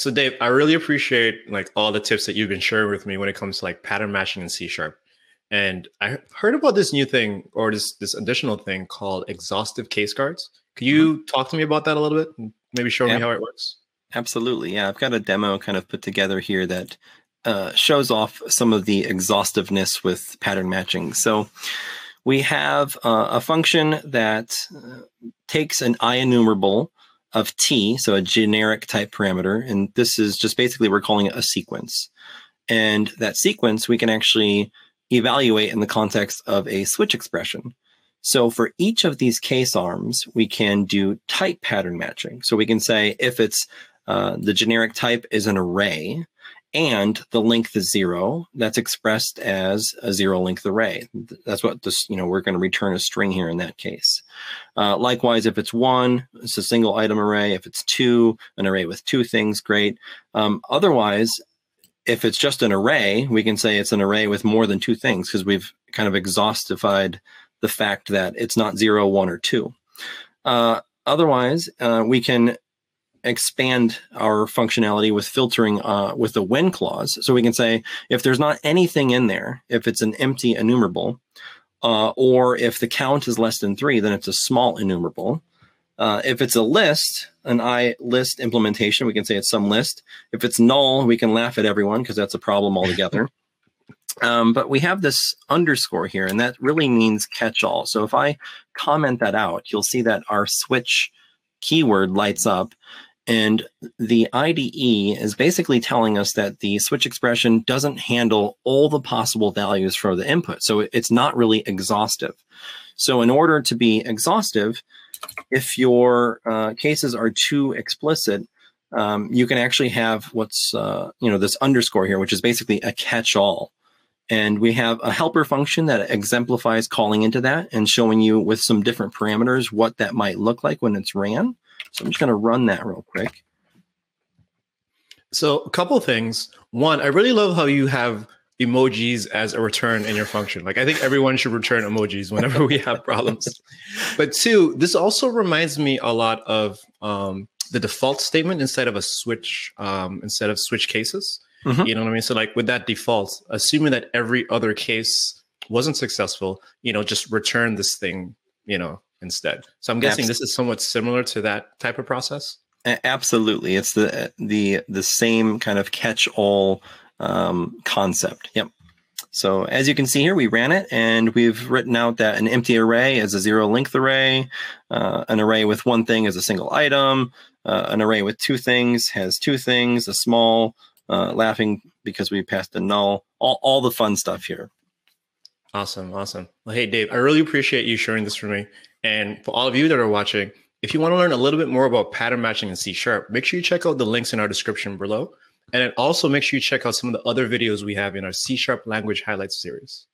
So Dave, I really appreciate like all the tips that you've been sharing with me when it comes to like pattern matching in C sharp. And I heard about this new thing or this this additional thing called exhaustive case guards. Could you mm-hmm. talk to me about that a little bit? And Maybe show yeah. me how it works. Absolutely. Yeah, I've got a demo kind of put together here that uh, shows off some of the exhaustiveness with pattern matching. So we have uh, a function that uh, takes an IEnumerable of t, so a generic type parameter, and this is just basically we're calling it a sequence. And that sequence we can actually evaluate in the context of a switch expression. So for each of these case arms, we can do type pattern matching. So we can say if it's uh, the generic type is an array, and the length is zero, that's expressed as a zero length array. That's what this, you know, we're going to return a string here in that case. Uh, likewise, if it's one, it's a single item array. If it's two, an array with two things, great. Um, otherwise, if it's just an array, we can say it's an array with more than two things because we've kind of exhaustified the fact that it's not zero, one, or two. Uh, otherwise, uh, we can expand our functionality with filtering uh, with the when clause. So we can say if there's not anything in there, if it's an empty enumerable, uh, or if the count is less than three, then it's a small enumerable. Uh, if it's a list, an IList implementation, we can say it's some list. If it's null, we can laugh at everyone because that's a problem altogether. um, but we have this underscore here, and that really means catch all. So if I comment that out, you'll see that our switch keyword lights up and the IDE is basically telling us that the switch expression doesn't handle all the possible values for the input. So it's not really exhaustive. So in order to be exhaustive, if your uh, cases are too explicit, um, you can actually have what's, uh, you know, this underscore here, which is basically a catch-all. And we have a helper function that exemplifies calling into that and showing you with some different parameters what that might look like when it's ran. So I'm just going to run that real quick. So a couple things. One, I really love how you have emojis as a return in your function. Like I think everyone should return emojis whenever we have problems. But two, this also reminds me a lot of um, the default statement instead of a switch, um, instead of switch cases. Mm-hmm. You know what I mean? So like with that default, assuming that every other case wasn't successful, you know, just return this thing, you know, instead. So I'm guessing this is somewhat similar to that type of process. Absolutely, it's the the the same kind of catch-all um, concept. Yep. So as you can see here, we ran it and we've written out that an empty array is a zero length array, uh, an array with one thing is a single item, uh, an array with two things has two things, a small, uh, laughing because we passed a null, all, all the fun stuff here. Awesome. Awesome. Well, hey, Dave, I really appreciate you sharing this for me. And for all of you that are watching, if you want to learn a little bit more about pattern matching in C Sharp, make sure you check out the links in our description below. And then also make sure you check out some of the other videos we have in our C Sharp language highlights series.